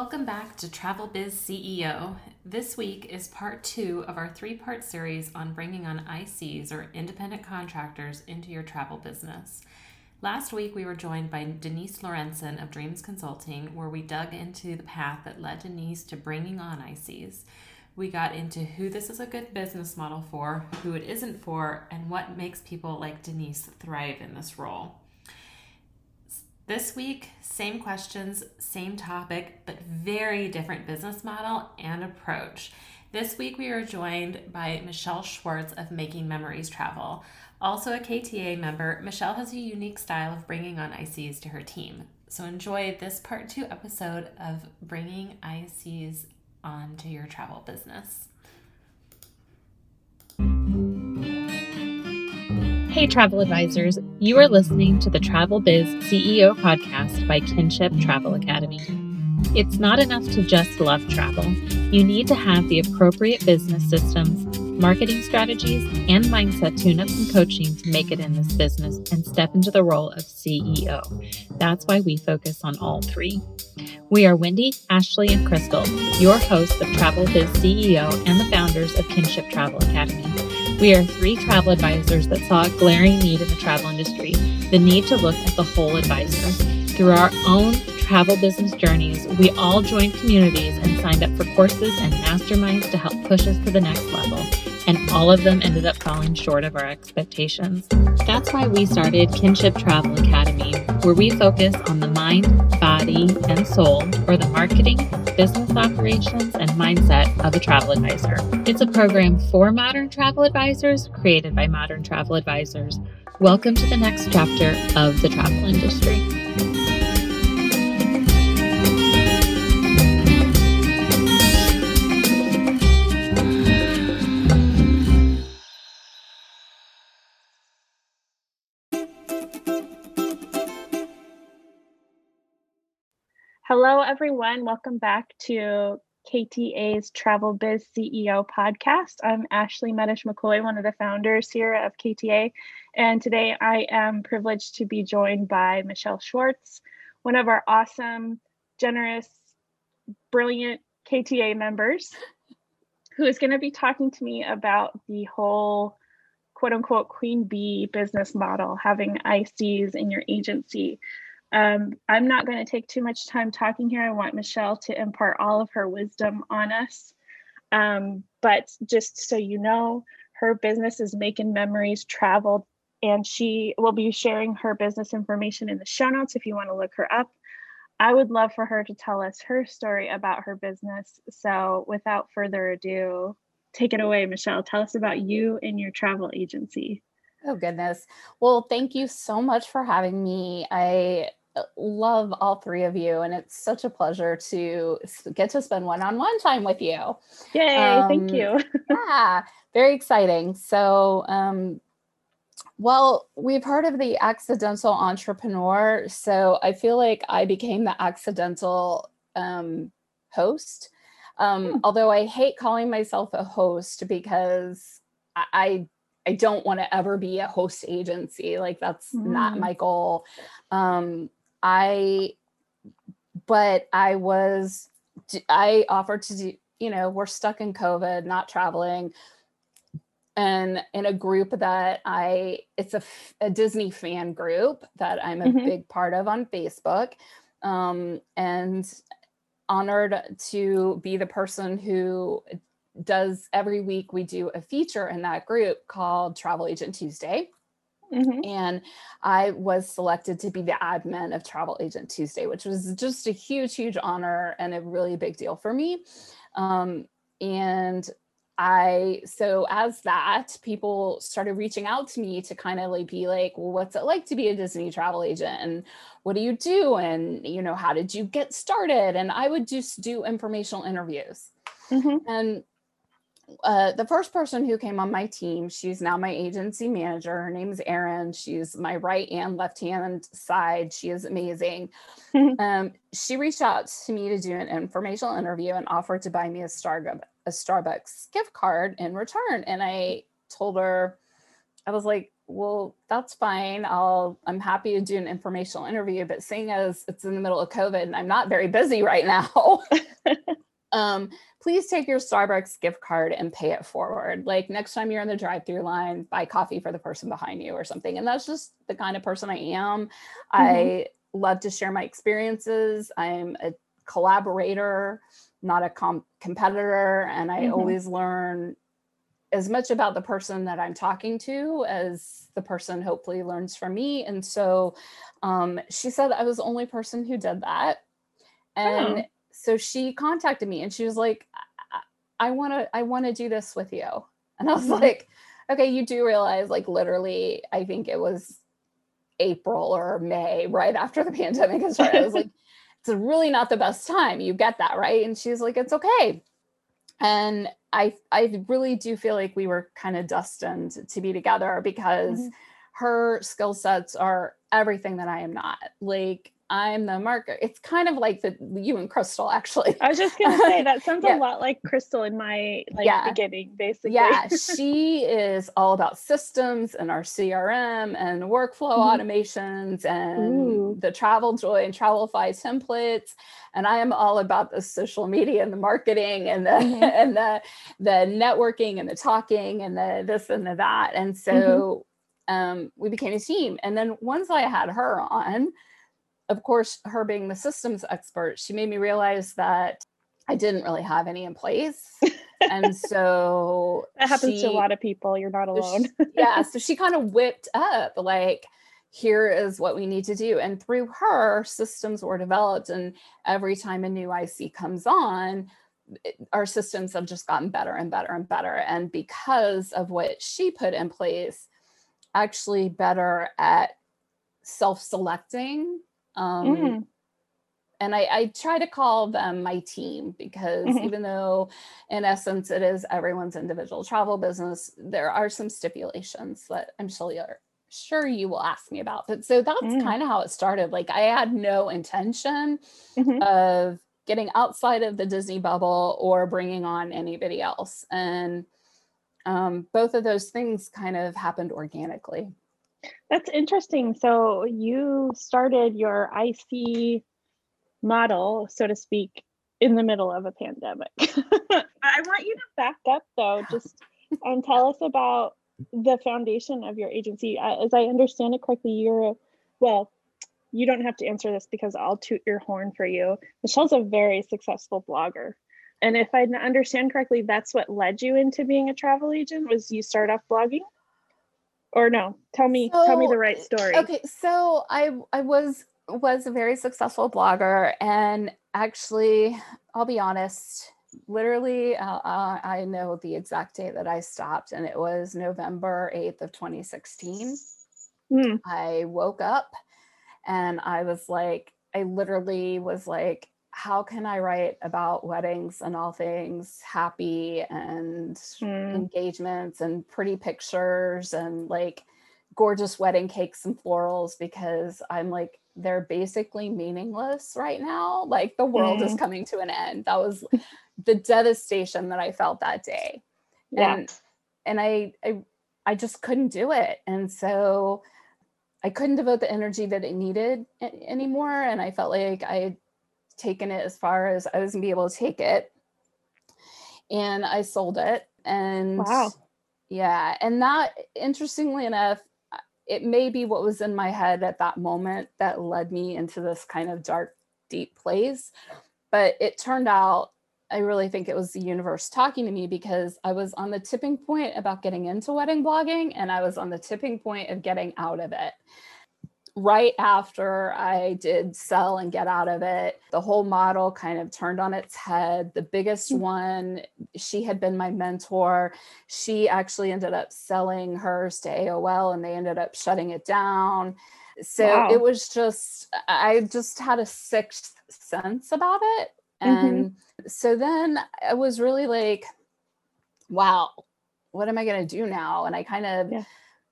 Welcome back to Travel Biz CEO. This week is part two of our three part series on bringing on ICs or independent contractors into your travel business. Last week, we were joined by Denise Lorenzen of Dreams Consulting, where we dug into the path that led Denise to bringing on ICs. We got into who this is a good business model for, who it isn't for, and what makes people like Denise thrive in this role. This week, same questions, same topic, but very different business model and approach. This week, we are joined by Michelle Schwartz of Making Memories Travel. Also a KTA member, Michelle has a unique style of bringing on ICs to her team. So enjoy this part two episode of bringing ICs onto your travel business. Hey, travel advisors, you are listening to the Travel Biz CEO podcast by Kinship Travel Academy. It's not enough to just love travel. You need to have the appropriate business systems, marketing strategies, and mindset tune ups and coaching to make it in this business and step into the role of CEO. That's why we focus on all three. We are Wendy, Ashley, and Crystal, your hosts of Travel Biz CEO and the founders of Kinship Travel Academy. We are three travel advisors that saw a glaring need in the travel industry the need to look at the whole advisor. Through our own travel business journeys, we all joined communities and signed up for courses and masterminds to help push us to the next level. And all of them ended up falling short of our expectations. That's why we started Kinship Travel Academy, where we focus on the mind, body, and soul, or the marketing, business operations, and mindset of a travel advisor. It's a program for modern travel advisors created by modern travel advisors. Welcome to the next chapter of the travel industry. Hello, everyone. Welcome back to KTA's Travel Biz CEO podcast. I'm Ashley Medish McCoy, one of the founders here of KTA. And today I am privileged to be joined by Michelle Schwartz, one of our awesome, generous, brilliant KTA members, who is going to be talking to me about the whole quote unquote queen bee business model, having ICs in your agency. Um, I'm not going to take too much time talking here. I want Michelle to impart all of her wisdom on us. Um, but just so you know, her business is Making Memories Travel, and she will be sharing her business information in the show notes if you want to look her up. I would love for her to tell us her story about her business. So, without further ado, take it away, Michelle. Tell us about you and your travel agency. Oh, goodness. Well, thank you so much for having me. I love all three of you, and it's such a pleasure to get to spend one on one time with you. Yay, um, thank you. yeah, very exciting. So, um, well, we've heard of the accidental entrepreneur. So I feel like I became the accidental um, host. Um, hmm. Although I hate calling myself a host because I, I don't want to ever be a host agency. Like that's mm. not hmm. my goal. Um, I, but I was, I offered to do, you know, we're stuck in COVID, not traveling. And in a group that I, it's a, a Disney fan group that I'm a mm-hmm. big part of on Facebook. Um, and honored to be the person who does every week we do a feature in that group called Travel Agent Tuesday. Mm-hmm. And I was selected to be the admin of Travel Agent Tuesday, which was just a huge, huge honor and a really big deal for me. Um, and I, so as that, people started reaching out to me to kind of like be like, well, what's it like to be a Disney travel agent? And what do you do? And, you know, how did you get started? And I would just do informational interviews. Mm-hmm. And uh, the first person who came on my team, she's now my agency manager. Her name is Erin. She's my right and left hand side. She is amazing. um, she reached out to me to do an informational interview and offered to buy me a, Star- a Starbucks gift card in return. And I told her, I was like, well, that's fine. I'll, I'm happy to do an informational interview, but seeing as it's in the middle of COVID and I'm not very busy right now, um, please take your Starbucks gift card and pay it forward. Like next time you're in the drive through line, buy coffee for the person behind you or something. And that's just the kind of person I am. Mm-hmm. I love to share my experiences. I'm a collaborator, not a com- competitor. And I mm-hmm. always learn as much about the person that I'm talking to as the person hopefully learns from me. And so um, she said I was the only person who did that. And oh. So she contacted me and she was like, I want to, I want to do this with you. And I was mm-hmm. like, okay, you do realize like literally, I think it was April or May, right after the pandemic started. I was like, it's really not the best time. You get that, right? And she's like, it's okay. And I I really do feel like we were kind of destined to be together because mm-hmm. her skill sets are everything that I am not. Like I'm the marker. It's kind of like the you and Crystal, actually. I was just gonna say that sounds yeah. a lot like Crystal in my like yeah. beginning, basically. Yeah, she is all about systems and our CRM and workflow mm-hmm. automations and Ooh. the TravelJoy and Travefy templates. And I am all about the social media and the marketing and the mm-hmm. and the the networking and the talking and the this and the that. And so mm-hmm. um, we became a team. And then once I had her on of course, her being the systems expert, she made me realize that I didn't really have any in place. and so that happens she, to a lot of people. You're not alone. she, yeah. So she kind of whipped up like, here is what we need to do. And through her, systems were developed. And every time a new IC comes on, it, our systems have just gotten better and better and better. And because of what she put in place, actually better at self selecting um, mm. And I, I, try to call them my team because mm-hmm. even though, in essence, it is everyone's individual travel business, there are some stipulations that I'm sure you're, sure you will ask me about. But so that's mm. kind of how it started. Like I had no intention mm-hmm. of getting outside of the Disney bubble or bringing on anybody else. And um, both of those things kind of happened organically. That's interesting. So you started your IC model, so to speak, in the middle of a pandemic. I want you to back up though, just and tell us about the foundation of your agency. As I understand it correctly, you're well, you don't have to answer this because I'll toot your horn for you. Michelle's a very successful blogger. And if I understand correctly, that's what led you into being a travel agent was you start off blogging? Or no tell me so, tell me the right story okay so i i was was a very successful blogger and actually i'll be honest literally uh, uh, i know the exact date that i stopped and it was november 8th of 2016 mm. i woke up and i was like i literally was like how can I write about weddings and all things happy and mm. engagements and pretty pictures and like gorgeous wedding cakes and florals because I'm like, they're basically meaningless right now. Like the world mm. is coming to an end. That was the devastation that I felt that day. Yeah. And and I I I just couldn't do it. And so I couldn't devote the energy that it needed anymore. And I felt like I taken it as far as I was gonna be able to take it. And I sold it. And wow. Yeah. And that interestingly enough, it may be what was in my head at that moment that led me into this kind of dark, deep place. But it turned out I really think it was the universe talking to me because I was on the tipping point about getting into wedding blogging and I was on the tipping point of getting out of it right after I did sell and get out of it, the whole model kind of turned on its head. The biggest mm. one, she had been my mentor. She actually ended up selling hers to AOL and they ended up shutting it down. So wow. it was just, I just had a sixth sense about it. Mm-hmm. And mm-hmm. so then I was really like, wow, what am I going to do now? And I kind of, yeah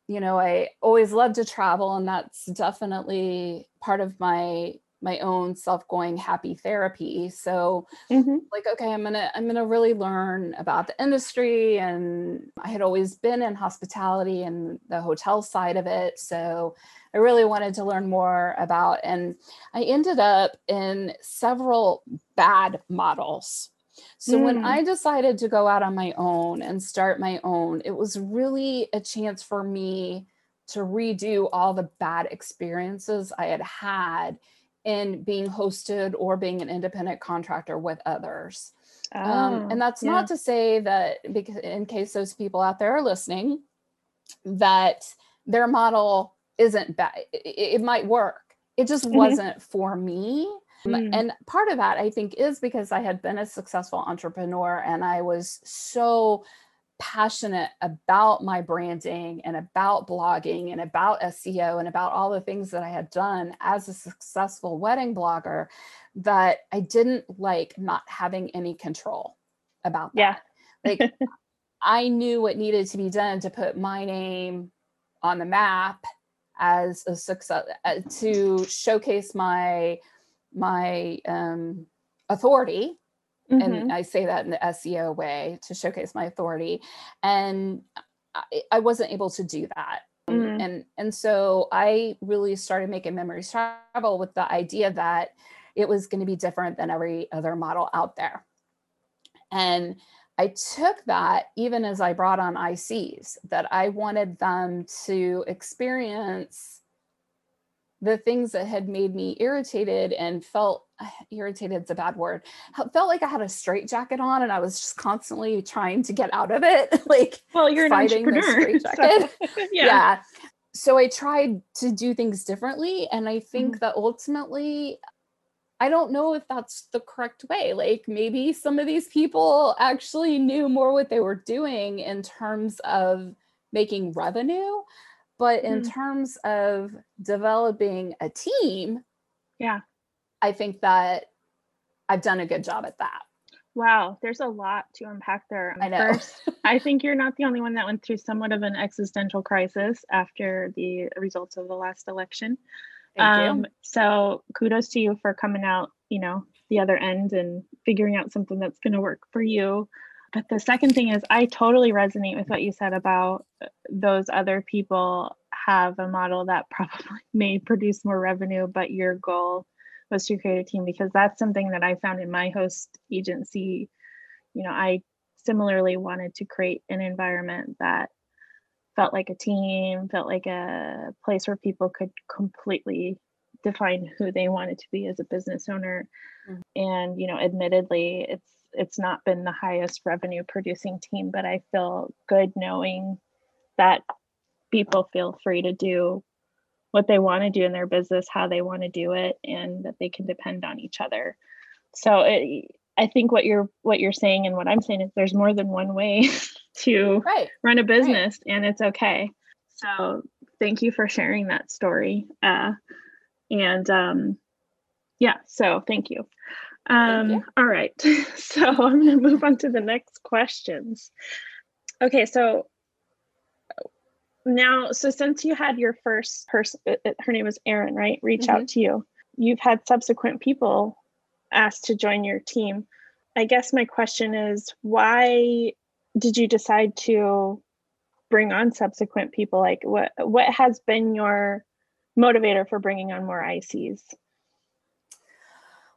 you know, I always love to travel, and that's definitely part of my my own self-going happy therapy so Mhm. like okay i'm gonna i'm gonna really learn about the industry and i had always been in hospitality and the hotel side of it so i really wanted to learn more about and i ended up in several bad models so when Mm. i decided to go out on my own and start my own it was really a chance for me to redo all the bad experiences i had had in being hosted or being an independent contractor with others. Um, Oh, and that's yeah. not to say that because in case those people out there are listening, that their model isn't bad. It, it might work. It just Mhm. wasn't for me. Mm. And part of that, I think, is because I had been a successful entrepreneur and I was so passionate about my branding and about blogging and about SEO and about all the things that I had done as a successful wedding blogger that I didn't like not having any control about that. Yeah. Like I knew what needed to be done to put my name on the map as a success uh, to showcase my my um authority Mhm. and I say that in the SEO way to showcase my authority. And I, I wasn't able to do that. Mhm. And and so I really started making memories travel with the idea that it was going to be different than every other model out there. And I took that even as I brought on ICs, that I wanted them to experience the things that had made me irritated and felt irritated is a bad word felt like i had a straitjacket on and i was just constantly trying to get out of it like well, you're an entrepreneur. straitjacket. so- yeah. yeah. so i tried to do things differently and i think mm-hmm. that ultimately i don't know if that's the correct way like maybe some of these people actually knew more what they were doing in terms of making revenue but in Mhm. terms of developing a team Yeah. i think that i've done a good job at that Wow, there's a lot to unpack there. I know. First, I think you're not the only one that went through somewhat of an existential crisis after the results of the last election. thank um, you So kudos to you for coming out, you know, the other end and figuring out something that's going to work for you. But the second thing is, I totally resonate with what you said about uh, those other people have a model that probably may produce more revenue, but your goal was to create a team because that's something that I found in my host agency. You know, I similarly wanted to create an environment that felt like a team, felt like a place where people could completely define who they wanted to be as a business owner. Mhm. And, you know, admittedly, it's it's not been the highest revenue producing team, but I feel good knowing that people feel free to do what they want to do in their business, how they want to do it, and that they can depend on each other. So it, I think what you're what you're saying and what I'm saying is there's more than one way to right run a business and it's okay. So thank you for sharing that story. Uh, and um, yeah, so thank you. Um. All right. So I'm going to move on to the next questions. Okay, so now, so since you had your first person, uh, uh, her name was Erin, right? Reach out mm-hmm. to you. You've had subsequent people asked to join your team. I guess my question is why did you decide to bring on subsequent people? Like what what has been your motivator for bringing on more ICs?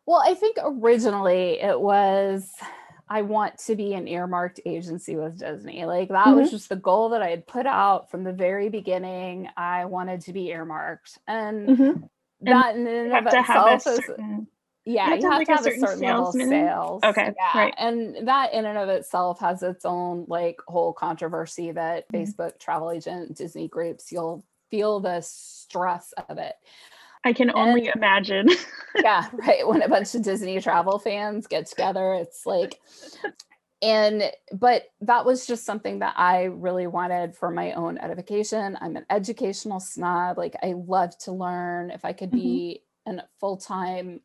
Well, I think originally it was I want to be an earmarked agency with Disney. Like that was just the goal that I had put out from the very beginning. I wanted to be earmarked. And Mm-hmm. that in and of to have a itself is certain yeah, you you have to have, to like, have a certain certain level of sales. Okay, Yeah. right. And that in and of itself has its own like whole controversy that Mhm. Facebook travel agent, Disney groups, you'll feel the stress of it. I can only And- imagine. yeah, right. When a bunch of Disney travel fans get together, it's like, and but that was just something that I really wanted for my own edification. I'm an educational snob. Like, I love to learn. If I could mm-hmm. be an full time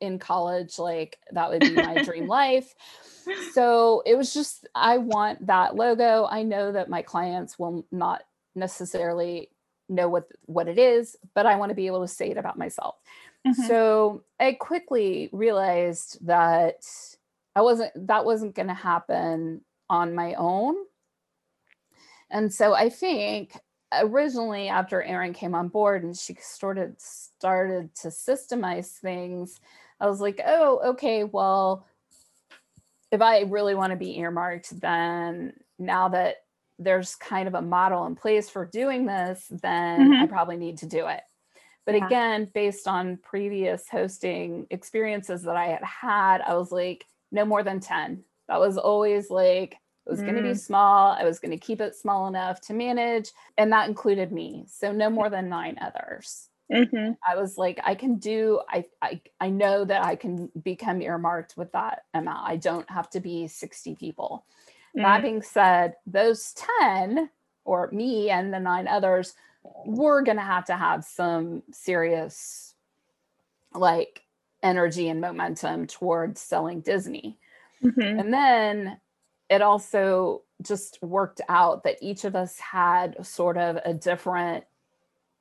in college, like, that would be my dream life. So it was just, I want that logo. I know that my clients will not necessarily know what what it is but i want to be able to say it about myself Mhm. So I quickly realized that I wasn't that wasn't going to happen on my own. And so I think originally after Erin came on board and she started started to systemize things, I was like, "Oh, okay, well if I really want to be earmarked, then now that there's kind of a model in place for doing this, then I probably need to do it." But Yeah. again, based on previous hosting experiences that I had had, I was like, no more than 10. That was always like, it was going to be Mm. small. I was going to keep it small enough to manage. And that included me. So no more than nine others. Mhm. I was like, I can do, I, I, I know that I can become earmarked with that amount. I don't have to be 60 people. That Mm. being said, those 10 or me and the nine others, we're going to have to have some serious like energy and momentum towards selling Disney. Mhm. And then it also just worked out that each of us had sort of a different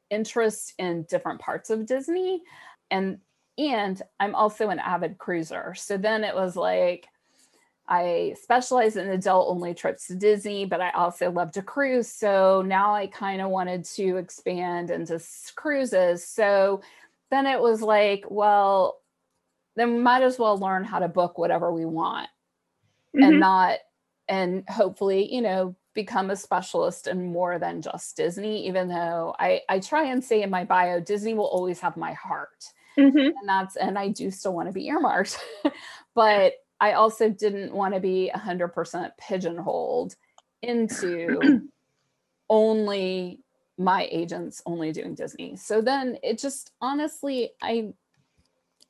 interest in different parts of Disney. And and I'm also an avid cruiser. So then it was like I specialize in adult only trips to Disney, but I also love to cruise. So now I kind of wanted to expand into cruises. So then it was like, well, then we might as well learn how to book whatever we want Mhm. and not and hopefully you know become a specialist in more than just disney even though i i try and say in my bio disney will always have my heart Mhm. and that's and i do still want to be earmarked but i also didn't want to be 100% pigeonholed into only my agents only doing disney so then it just honestly i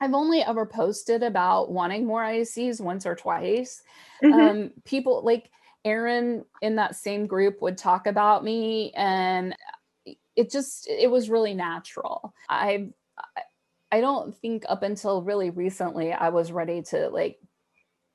i've only ever posted about wanting more ics once or twice Mhm. um people like Erin in that same group would talk about me and it just it was really natural. I- I don't think up until really recently I was ready to like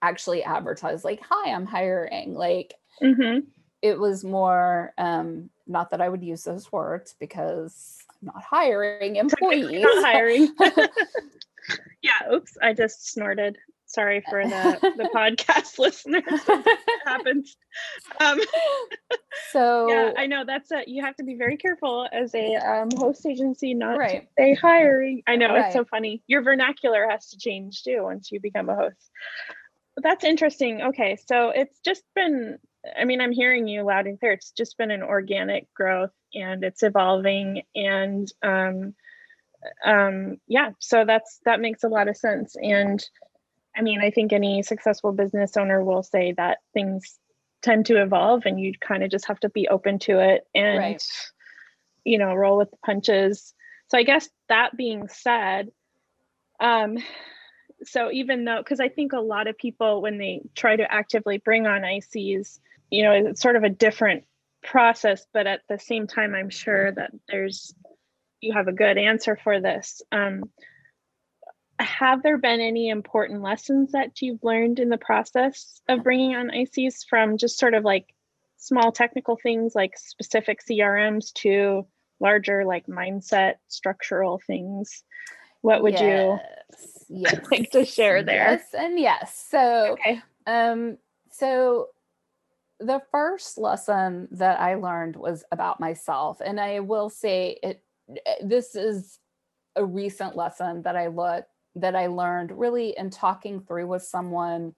actually advertise like hi I'm hiring like Mhm. it was more um not that I would use those words because I'm not hiring employees. Not hiring. yeah. Oops. I just snorted. Sorry for the the podcast listeners. Happens. Um, so yeah, I know that's a you have to be very careful as a um, host agency not Right. to say hiring. I know it's so funny. Your vernacular has to change too once you become a host. But that's interesting. Okay, so it's just been. I mean, I'm hearing you loud and clear. It's just been an organic growth, and it's evolving, and um, um, yeah. So that's that makes a lot of sense, and I mean, I think any successful business owner will say that things tend to evolve and you kind of just have to be open to it and Right. you know roll with the punches so i guess that being said um so even though because i think a lot of people when they try to actively bring on ics you know it's sort of a different process but at the same time i'm sure that there's you have a good answer for this um have there been any important lessons that you've learned in the process of bringing on ICs from just sort of like small technical things like specific CRMs to larger like mindset structural things? What would you Yes, like to share there? Yes, and yes. So Okay. Um, so the first lesson that I learned was about myself, and I will say it. This is a recent lesson that I look that I learned really in talking through with someone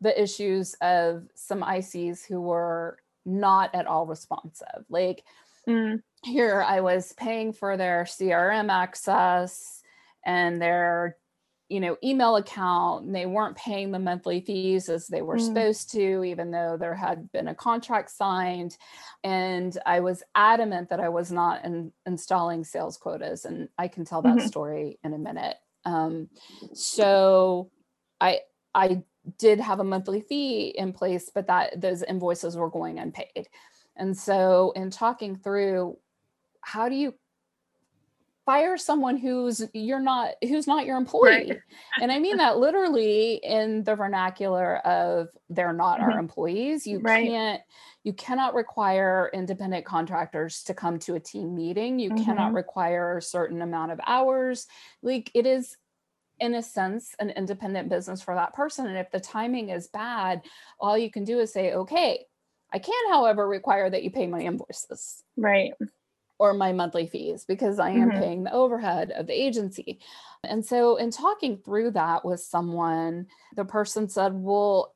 the issues of some ICs who were not at all responsive. Like Mm, here I was paying for their CRM access and their you know email account and they weren't paying the monthly fees as they were Mm. supposed to even though there had been a contract signed and I was adamant that I was not in, installing sales quotas and I can tell that Mhm. story in a minute um, so I I did have a monthly fee in place but that those invoices were going unpaid and so, in talking through how do you fire someone who's you're not who's not your employee right. and i mean that literally in the vernacular of they're not mm-hmm. our employees you right. can't you cannot require independent contractors to come to a team meeting you mm-hmm. cannot require a certain amount of hours like it is in a sense an independent business for that person and if the timing is bad all you can do is say okay i can however require that you pay my invoices right or my monthly fees because I am mm-hmm. paying the overhead of the agency. And so, in talking through that with someone, the person said, Well,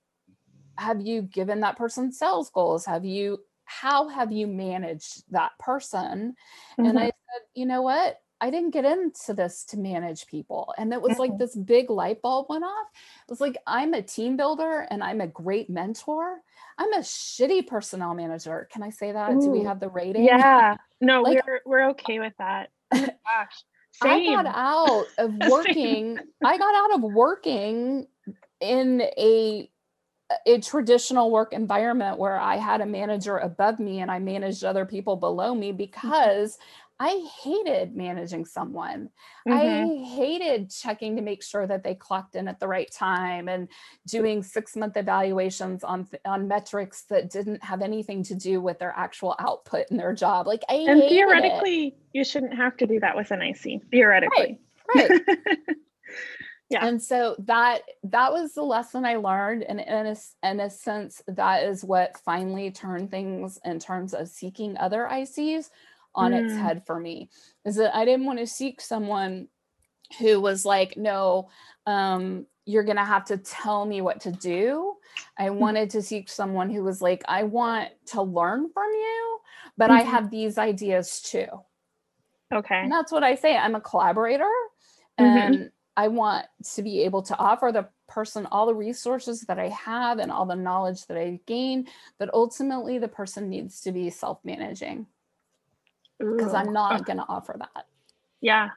have you given that person sales goals? Have you, how have you managed that person? Mm-hmm. And I said, You know what? I didn't get into this to manage people. And it was mm-hmm. like this big light bulb went off. It was like, I'm a team builder and I'm a great mentor. I'm a shitty personnel manager. Can I say that? Ooh, Do we have the rating? Yeah. No, like, we're we're okay with that. Oh gosh. Same. I got out of working. I got out of working in a a traditional work environment where I had a manager above me and I managed other people below me mm-hmm. because I hated managing someone. Mm-hmm. I hated checking to make sure that they clocked in at the right time and doing six month evaluations on on metrics that didn't have anything to do with their actual output in their job. Like I and theoretically, it. you shouldn't have to do that with an IC. Theoretically, right? right. yeah. And so that that was the lesson I learned, and in a, in a sense, that is what finally turned things in terms of seeking other ICs on mm. its head for me is that I didn't want to seek someone who was like, no, um, you're going to have to tell me what to do. I mm. wanted to seek someone who was like, I want to learn from you, but mm-hmm. I have these ideas too. Okay. And that's what I say. I'm a collaborator mm-hmm. and mm-hmm. I want to be able to offer the person all the resources that I have and all the knowledge that I gain, but ultimately the person needs to be self managing because I'm not going to offer that. Yeah,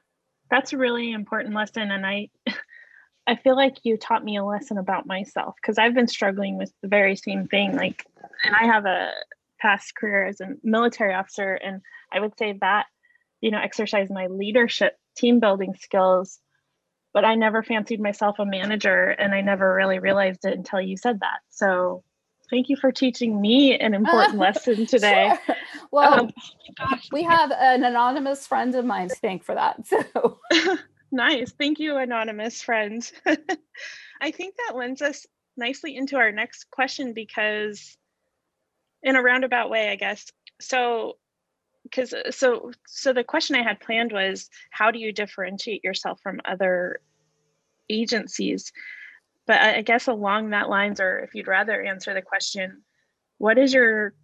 that's a really important lesson. And I, I feel like you taught me a lesson about myself because I've been struggling with the very same thing. Like, and I have a past career as a military officer, and I would say that, you know, exercise my leadership, team building skills. But I never fancied myself a manager, and I never really realized it until you said that. So thank you for teaching me an important lesson today. Sure. Well, um, we have an anonymous friend of mine to thank for that. So nice. Thank you, anonymous friend. I think that lends us nicely into our next question because, in a roundabout way, I guess. So, because so so the question I had planned was how do you differentiate yourself from other agencies? But I guess along that lines, or if you'd rather answer the question, what is your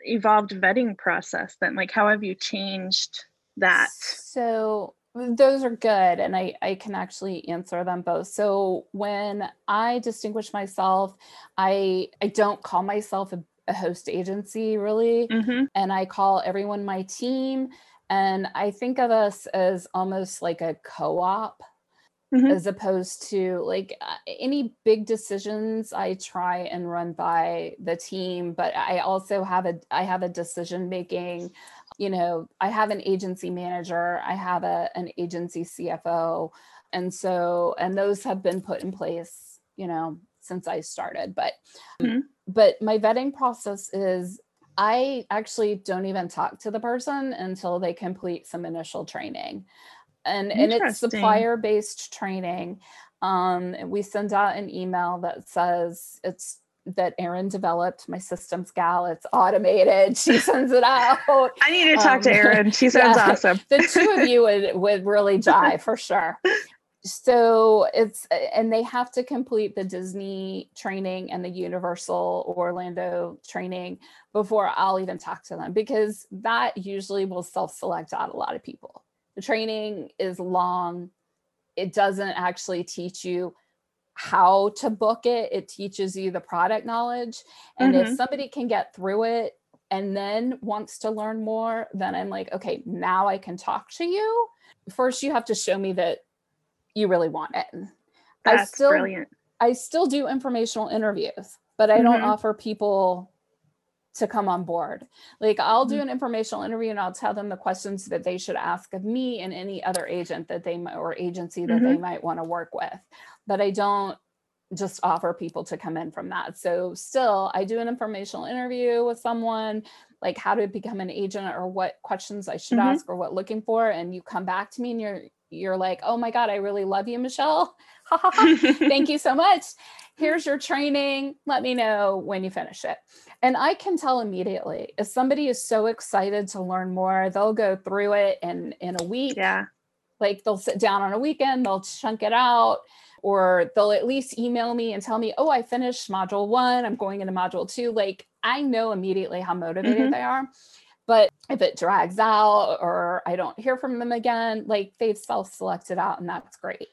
evolved vetting process then? Like, how have you changed that? So, those are good and I, I can actually answer them both so when i distinguish myself i i don't call myself a, a host agency really mm-hmm. and i call everyone my team and i think of us as almost like a co-op mm-hmm. as opposed to like uh, any big decisions i try and run by the team but i also have a i have a decision making you know i have an agency manager i have a an agency cfo and so and those have been put in place you know since i started but mm-hmm. but my vetting process is I actually don't even talk to the person until they complete some initial training and and it's supplier based training um we send out an email that says it's that Erin developed, my systems gal. It's automated. She sends it out. I need to talk um, to Erin. She sounds yeah, awesome. the two of you would would really jive for sure. So it's and they have to complete the Disney training and the Universal Orlando training before I'll even talk to them because that usually will self-select out a lot of people. The training is long. It doesn't actually teach you how to book it, it teaches you the product knowledge. And mm-hmm. if somebody can get through it and then wants to learn more, then I'm like, okay, now I can talk to you. First, you have to show me that you really want it. That's I still, brilliant. I still do informational interviews, but I mm-hmm. don't offer people to come on board. Like I'll do Mhm. an informational interview and I'll tell them the questions that they should ask of me and any other agent that they might or agency that they might want to work with. But I don't just offer people to come in from that. So still I do an informational interview with someone like how to become an agent or what questions I should Mhm. ask or what looking for and you come back to me and you're you're like, "Oh my god, I really love you, Michelle." Ha, ha, ha. Thank you so much. Here's your training. Let me know when you finish it. And I can tell immediately if somebody is so excited to learn more, they'll go through it in in a week. Yeah. Like they'll sit down on a weekend, they'll chunk it out, or they'll at least email me and tell me, oh, I finished module one, I'm going into module two. Like I know immediately how motivated Mhm. they are. But if it drags out or I don't hear from them again, like they've self-selected out and that's great.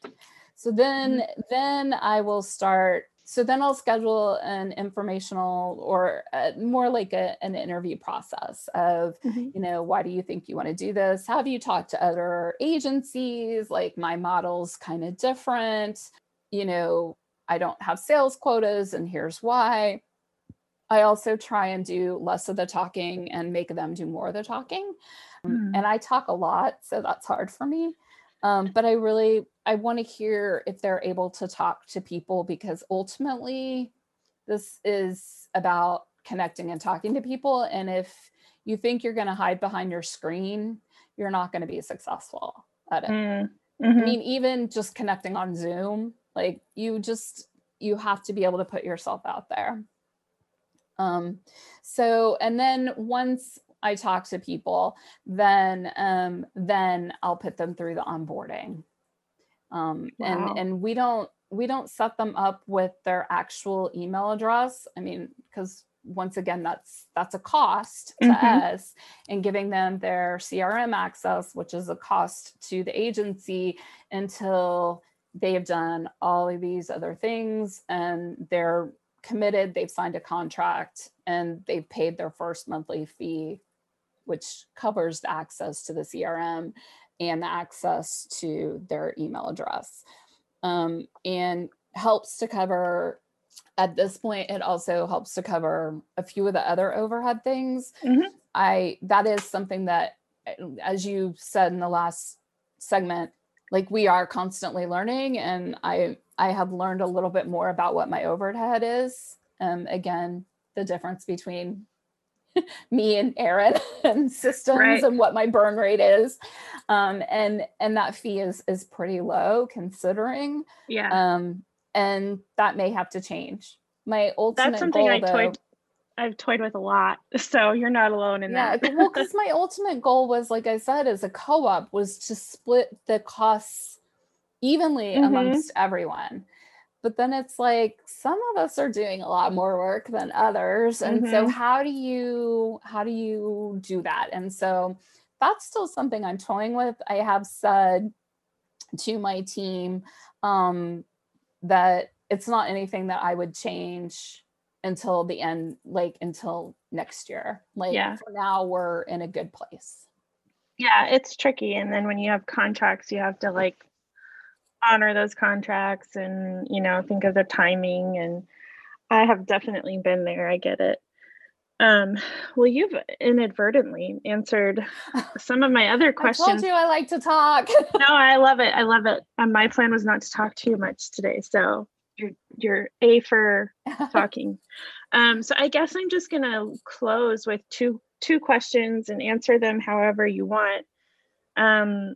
So then then I will start so then I'll schedule an informational or uh more like a, an interview process of Mhm. you know why do you think you want to do this? Have you talked to other agencies? Like my model's kind of different. You know i don't have sales quotas and here's why. I also try and do less of the talking and make them do more of the talking. Um, Hmm. and i talk a lot so that's hard for me. Um, but i really i want to hear if they're able to talk to people because ultimately this is about connecting and talking to people and if you think you're going to hide behind your screen you're not going to be successful at it Mm. i Mhm. mean even just connecting on zoom like you just you have to be able to put yourself out there um so and then once i talk to people then um then i'll put them through the onboarding um Wow. and and we don't we don't set them up with their actual email address i mean because once again that's that's a cost to Mhm. us and giving them their crm access which is a cost to the agency until they have done all of these other things and they're committed they've signed a contract and they've paid their first monthly fee which covers the access to the crm and the access to their email address um, and helps to cover at this point it also helps to cover a few of the other overhead things Mhm. i that is something that as you said in the last segment like we are constantly learning and i i have learned a little bit more about what my overhead is um again the difference between me and Erin and systems Right. and what my burn rate is um and and that fee is is pretty low considering Yeah. um and that may have to change my ultimate That's something goal I though, toyed I've toyed with a lot. So you're not alone in yeah that. well because my ultimate goal was like i said as a co-op was to split the costs evenly Mhm. amongst everyone but then it's like some of us are doing a lot more work than others and so Mhm. how do you how do you do that and so that's still something i'm toying with i have said to my team um that it's not anything that i would change until the end like until next year like Yeah. for now we're in a good place yeah, it's tricky. And then when you have contracts, you have to like honor those contracts and, you know, think of the timing. And I have definitely been there. I get it. Um, well, you've inadvertently answered some of my other i told questions. you i like to talk no, I love it. I love it. Um, my plan was not to talk too much today. So you're, you're A for talking. Um, so I guess I'm just gonna close with two two questions and answer them however you want. Um,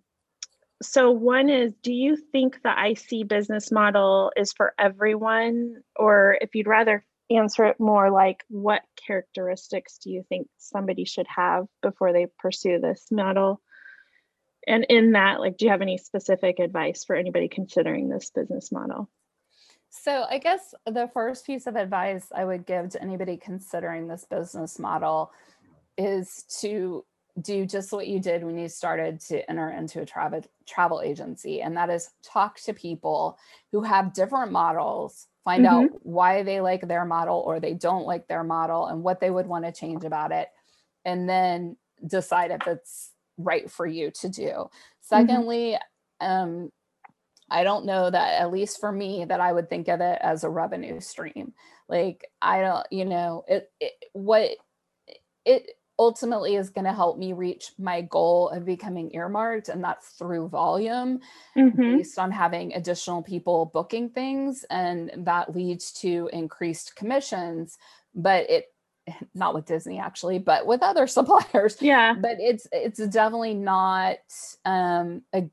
so one is, do you think the IC business model is for everyone, or if you'd rather answer it more like, what characteristics do you think somebody should have before they pursue this model? And in that, like, do you have any specific advice for anybody considering this business model? So, I guess the first piece of advice I would give to anybody considering this business model is to do just what you did when you started to enter into a travel travel agency and that is talk to people who have different models find out why they like their model or they don't like their model and what they would want to change about it and then decide if it's right for you to do. Secondly um I don't know that at least for me that I would think of it as a revenue stream. Like I don't, you know, it, it what it ultimately is going to help me reach my goal of becoming earmarked and that's through volume Mhm. based on having additional people booking things and that leads to increased commissions but it not with disney actually but with other suppliers Yeah. but it's it's definitely not um a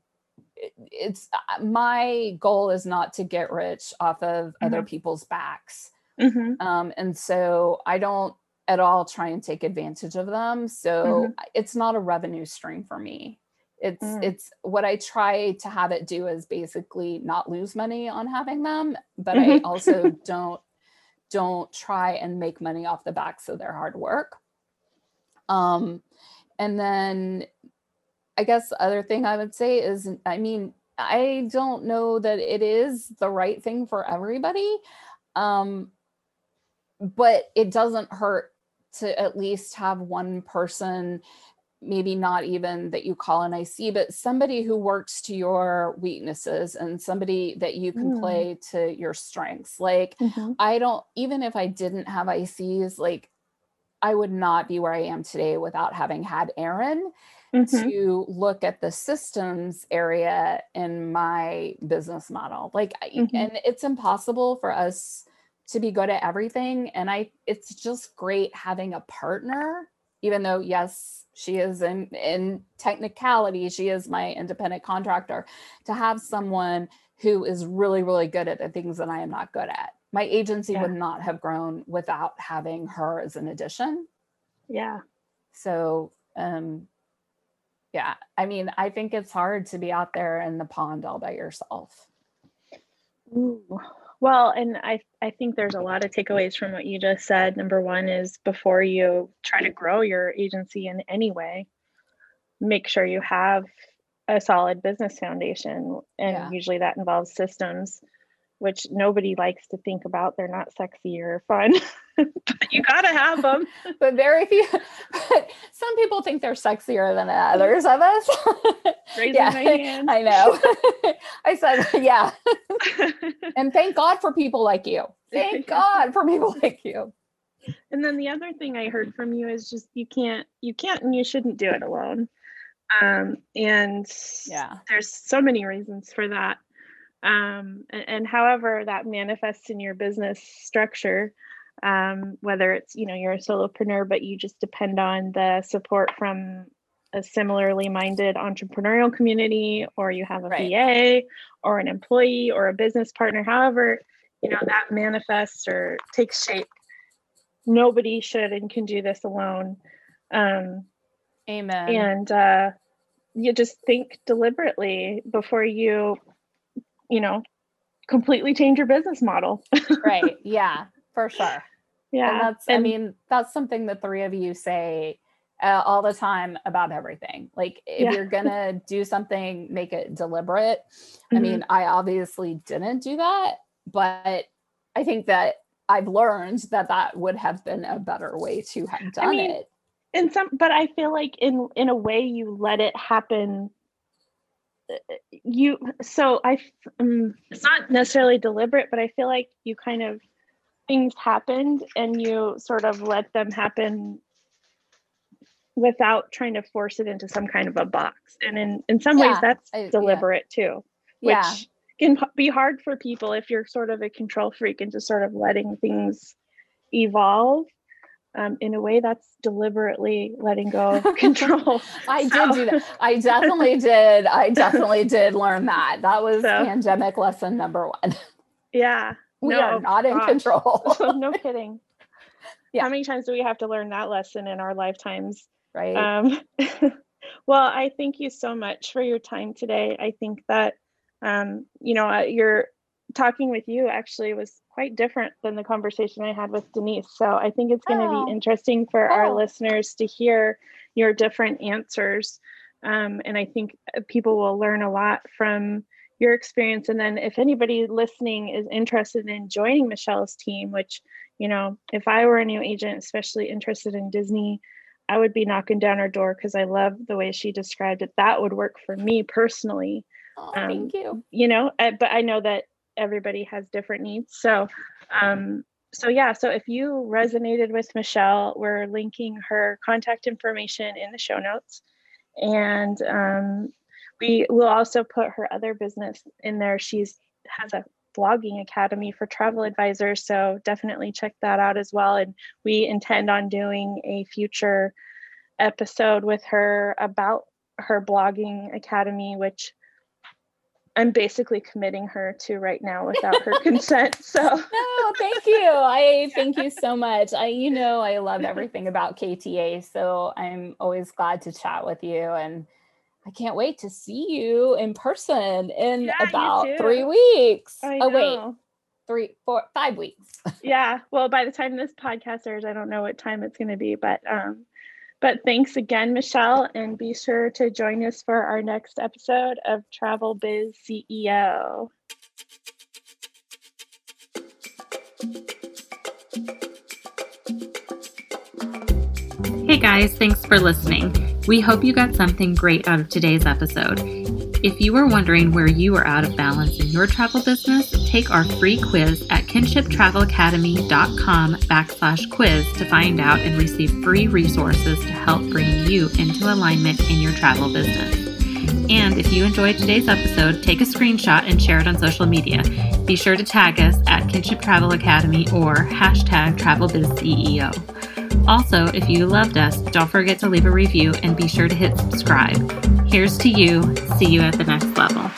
it's uh, my goal is not to get rich off of other people's backs hmm um, and so I don't at all try and take advantage of them. So I- it's not a revenue stream for me. It's Mm. it's what I try to have it do is basically not lose money on having them, but Mhm. I also don't don't try and make money off the backs of their hard work. Um, and then I guess the other thing I would say is, I mean, I don't know that it is the right thing for everybody. Um, but it doesn't hurt to at least have one person maybe not even that you call an IC, but somebody who works to your weaknesses and somebody that you can Mm. play to your strengths. Like, hmm I don't, even if I didn't have ICs, like, I would not be where I am today without having had Erin hmm to look at the systems area in my business model. Like, Mhm. and it's impossible for us to be good at everything. And I, it's just great having a partner, even though, yes, she is in, in technicality, she is my independent contractor, to have someone who is really, really good at the things that I am not good at. My agency Yeah. would not have grown without having her as an addition. Yeah. So, um, yeah, I mean, I think it's hard to be out there in the pond all by yourself. Ooh. Well, and I I think there's a lot of takeaways from what you just said. Number one is before you try to grow your agency in any way, make sure you have a solid business foundation. And Yeah. usually that involves systems, which nobody likes to think about. They're not sexy or fun, but you gotta have them. But very few, but some people think they're sexier than others of us. Raising yeah, my hand. I know. I said, yeah. And thank God for people like you. Thank God for people like you. And then the other thing I heard from you is just you can't you can't and you shouldn't do it alone. Um, and Yeah. there's so many reasons for that. Um, and, and however that manifests in your business structure, um, whether it's you know you're a solopreneur but you just depend on the support from a similarly minded entrepreneurial community, or you have a Right. VA or an employee or a business partner, however you know that manifests or takes shape nobody should and can do this alone um, Amen. and uh, you just think deliberately before you you know completely change your business model right. Yeah, for sure. yeah and that's i mean that's something the three of you say uh, all the time about everything like if Yeah. you're gonna do something make it deliberate i Mhm. mean i obviously didn't do that but i think that i've learned that that would have been a better way to have done mean, it in some but i feel like in in a way you let it happen you so i um, it's not necessarily deliberate but i feel like you kind of things happened and you sort of let them happen without trying to force it into some kind of a box. And in in some ways that's I- yeah. deliberate too which yeah can be hard for people if you're sort of a control freak and just sort of letting things evolve um, in a way that's deliberately letting go of control. I did So- do that. I definitely did. I definitely did learn that. That was So- pandemic lesson number one. Yeah. We No, are not in gosh. control. No kidding. Yeah. how many times do we have to learn that lesson in our lifetimes? Right. Um, well, I thank you so much for your time today. I think that, um, you know, uh, your talking with you actually was quite different than the conversation I had with Denise. So I think it's going to Oh. be interesting for our Oh. listeners to hear your different answers. Um, and I think people will learn a lot from your experience. And then if anybody listening is interested in joining Michelle's team, which, you know, if I were a new agent, especially interested in Disney, I would be knocking down her door because I love the way she described it. That would work for me personally, oh, um, thank you you know, I, but I know that everybody has different needs. So, um, so yeah, so if you resonated with Michelle, we're linking her contact information in the show notes. And um, we will also put her other business in there. She's has a blogging academy for travel advisors. So definitely check that out as well. And we intend on doing a future episode with her about her blogging academy, which I'm basically committing her to right now without her consent. So no, thank you. I thank you so much. I you know I love everything about KTA, so I'm always glad to chat with you and I can't wait to see you in person in yeah, about three weeks. Oh wait, three, four, five weeks. yeah. Well, by the time this podcast airs, I don't know what time it's going to be, but um, but thanks again, Michelle, and be sure to join us for our next episode of Travel Biz CEO. Hey guys, thanks for listening. We hope you got something great out of today's episode. If you are wondering where you are out of balance in your travel business, take our free quiz at kinshiptravelacademy.com backslash quiz to find out and receive free resources to help bring you into alignment in your travel business. And if you enjoyed today's episode, take a screenshot and share it on social media. Be sure to tag us at Kinship Travel Academy or hashtag TravelBizCEO. Also, if you loved us, don't forget to leave a review and be sure to hit subscribe. Here's to you. See you at the next level.